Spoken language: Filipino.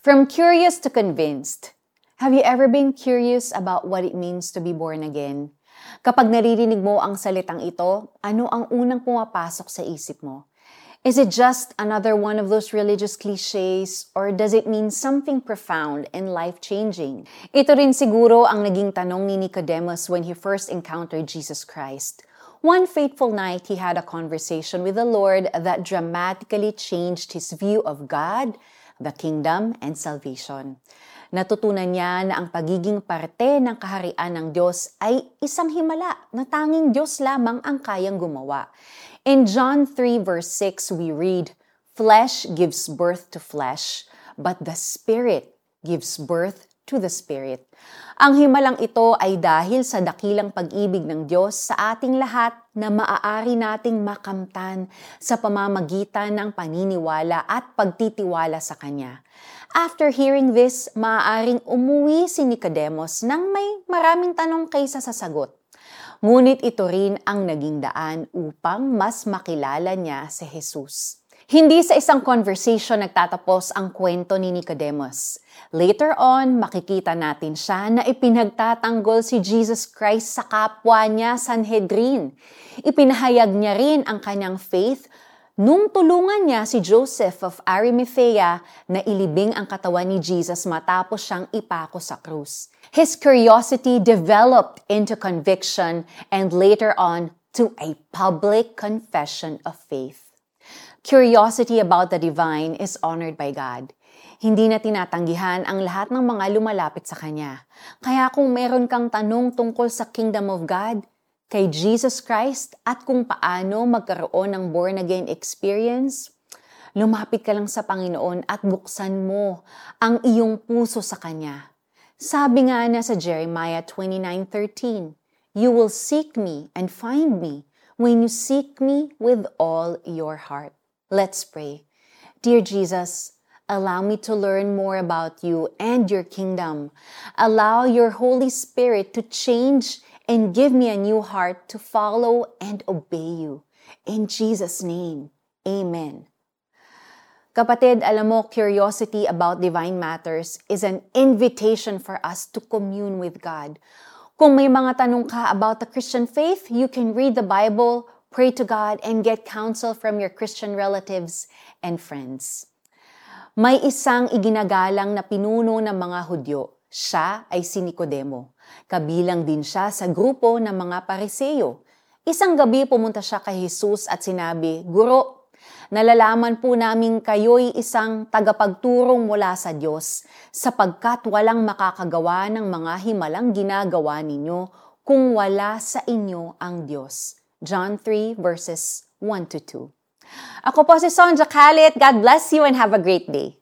From curious to convinced. Have you ever been curious about what it means to be born again? Kapag naririnig mo ang salitang ito, ano ang unang pumapasok sa isip mo? Is it just another one of those religious cliches or does it mean something profound and life-changing? Ito rin siguro ang naging tanong ni Nicodemus when he first encountered Jesus Christ. One fateful night, he had a conversation with the Lord that dramatically changed his view of God, the kingdom, and salvation. Natutunan niya na ang pagiging parte ng kaharian ng Diyos ay isang himala na tanging Diyos lamang ang kayang gumawa. In John 3 verse 6 we read, Flesh gives birth to flesh, but the Spirit gives birth to the Spirit. Ang himalang ito ay dahil sa dakilang pag-ibig ng Diyos sa ating lahat na maaari nating makamtan sa pamamagitan ng paniniwala at pagtitiwala sa Kanya. After hearing this, maaaring umuwi si Nicodemus nang may maraming tanong kaysa sa sagot. Ngunit ito rin ang naging daan upang mas makilala niya si Jesus. Hindi sa isang conversation nagtatapos ang kwento ni Nicodemus. Later on, makikita natin siya na ipinagtatanggol si Jesus Christ sa kapwa niya Sanhedrin. Ipinahayag niya rin ang kanyang faith nung tulungan niya si Joseph of Arimathea na ilibing ang katawan ni Jesus matapos siyang ipako sa krus. His curiosity developed into conviction and later on to a public confession of faith. Curiosity about the divine is honored by God. Hindi na tinatanggihan ang lahat ng mga lumalapit sa Kanya. Kaya kung meron kang tanong tungkol sa Kingdom of God, kay Jesus Christ at kung paano magkaroon ng born-again experience, lumapit ka lang sa Panginoon at buksan mo ang iyong puso sa Kanya. Sabi nga na sa Jeremiah 29.13, You will seek me and find me when you seek me with all your heart. Let's pray. Dear Jesus, allow me to learn more about you and your kingdom. Allow your Holy Spirit to change and give me a new heart to follow and obey you. In Jesus' name, Amen. Kapatid, alam mo, curiosity about divine matters is an invitation for us to commune with God. Kung may mga tanong ka about the Christian faith, you can read the Bible, pray to God, and get counsel from your Christian relatives and friends. May isang iginagalang na pinuno ng mga Hudyo. Siya ay si Nicodemo. Kabilang din siya sa grupo ng mga pariseyo. Isang gabi pumunta siya kay Jesus at sinabi, Guro, nalalaman po namin kayo'y isang tagapagturong mula sa Diyos sapagkat walang makakagawa ng mga himalang ginagawa ninyo kung wala sa inyo ang Diyos. John 3 verses 1 to 2. Ako po si Sonja Khalid. God bless you and have a great day.